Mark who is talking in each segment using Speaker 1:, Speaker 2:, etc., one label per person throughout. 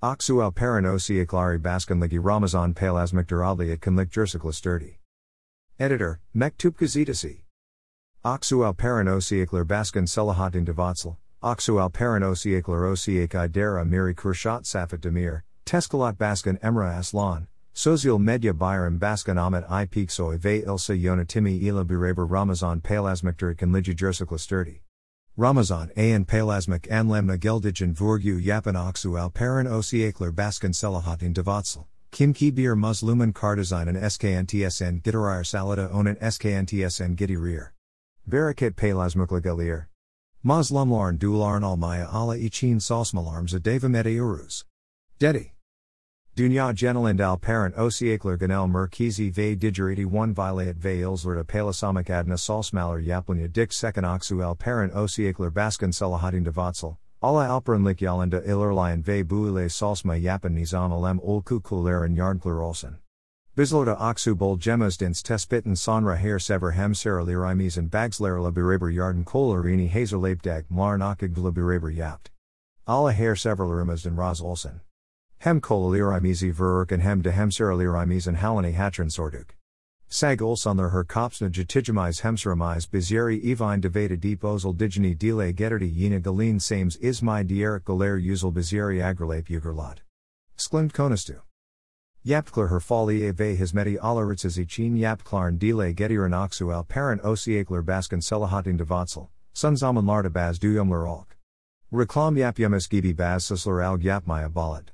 Speaker 1: Aksu al paran osiaklari baskan ligi Ramazan Paylaşmaktır adli at kanlik jersikla sturdy. Editor, Mektup Gazitasi. Aksu al paran osiakler baskan selahatin devatsel, Aksu al paran osiakler osiak idera miri kurshat safat demir, teskalat baskan emra aslan, Sozial medya bayram baskan ahmet i ve ilsa yonatimi ila biraber Ramazan Paylaşmaktır at kanligi jersikla sturdy. Ramazan an palazmik anlemna geldichin vurgu yapan aksu alparan osiakler baskan selahatin devatsel. Kimki bir musluman kardizinen skntsn gitarayar salada onan skntsn gitirir. Barakat palazmukla galir. Maslumlarn dularn almaya ala ichin sosmalarms adavamete uruz. Dedi. Dunya genelind al parent osiakler ganel merkizi ve digeriti 1 vilayet ve ilslert palasamak adna salsmaler yaplanya dik second al parent osiakler baskan salahatin devatsel, ala alperenlik yalanda ilerlion ve buile salsma yapan nizam alem ulku kularen yardkler olsen. Bizlota oxu bol gemosdins tespitten sonra her sever hem seralirimes and bagslerla beraber yarden kolarini hazerleipdag marn okigla beraber yapt. Alla her severlerimasden raz olsen. Hem kolalirimizi verurken hem de and halani hatran sorduk. Sag olsanler her kopsna jatijamiz hemseramiz bizieri evine devata deep ozel digini dile getterti yina galin sames ismai dierik galer uzel bizieri agralape ugerlot. Sklind konastu. Yaptkler her fali eve hismeti alaritzes ichin yaptklarn dile getiran oxu al parent osiakler baskan selahatin devatsel, sunzaman larda baz duyumler alk. Reklam yapyamis gibi baz susler al yapmaya balad.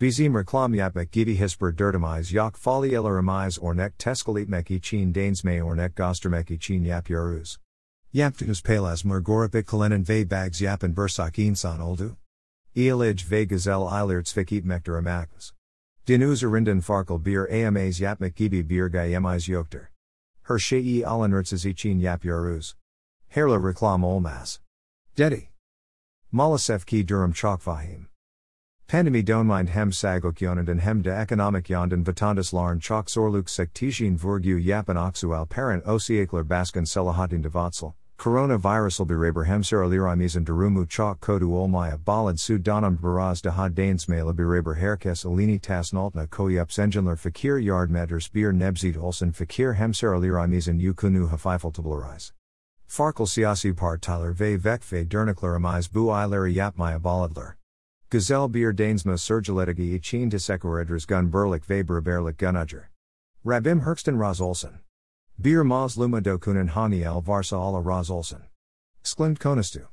Speaker 1: Bizim reklam yapmak gibi hisper derdimiz yok fali elerimiz ornek teskalitmek için dainsme ornek gostermek için yapıyoruz. Yaptığınız paylaşımlar goripik kalenen ve bags yapan bursak insan oldu. İlij ve gazel ilirtsvik etmekter amakız. Dinuz arinden farklı bir amas yapmak gibi bir gayemiz yoktur. Her şeyi alanırtsız için yapıyoruz. Herla reklam olmaz. Dedi. Maalesef ki durum çok fahim. Pandemi donmind hem sagok yonenden hem de economic yonden vatandas larn çok zorluk sektishin vurgu yapan oksu al parent osiakler baskan selahatin devatsel, coronavirusal beraber hemseralirimizen durumu çok kodu olmaya balad su donum baraz daha dainsmela beraber herkes alini tasnaltna koyups enginler fakir yardmeters bir nebzit olsen fakir hemseralirimizen yukunu hafifal tablarize. Farkle siyasi partiler ve vekve derniklerimiz bu ileri yapmaya baladler. Gazelle bir Dainsma Sergeletigi Ichin Disekuredras Gun Berlik Vaberberlik Gunudger. Rabim Herkston Raz Olsen. Bir Maz Luma Dokunen Haniel Varsa Alla Raz Olsen. Sklind Konastu.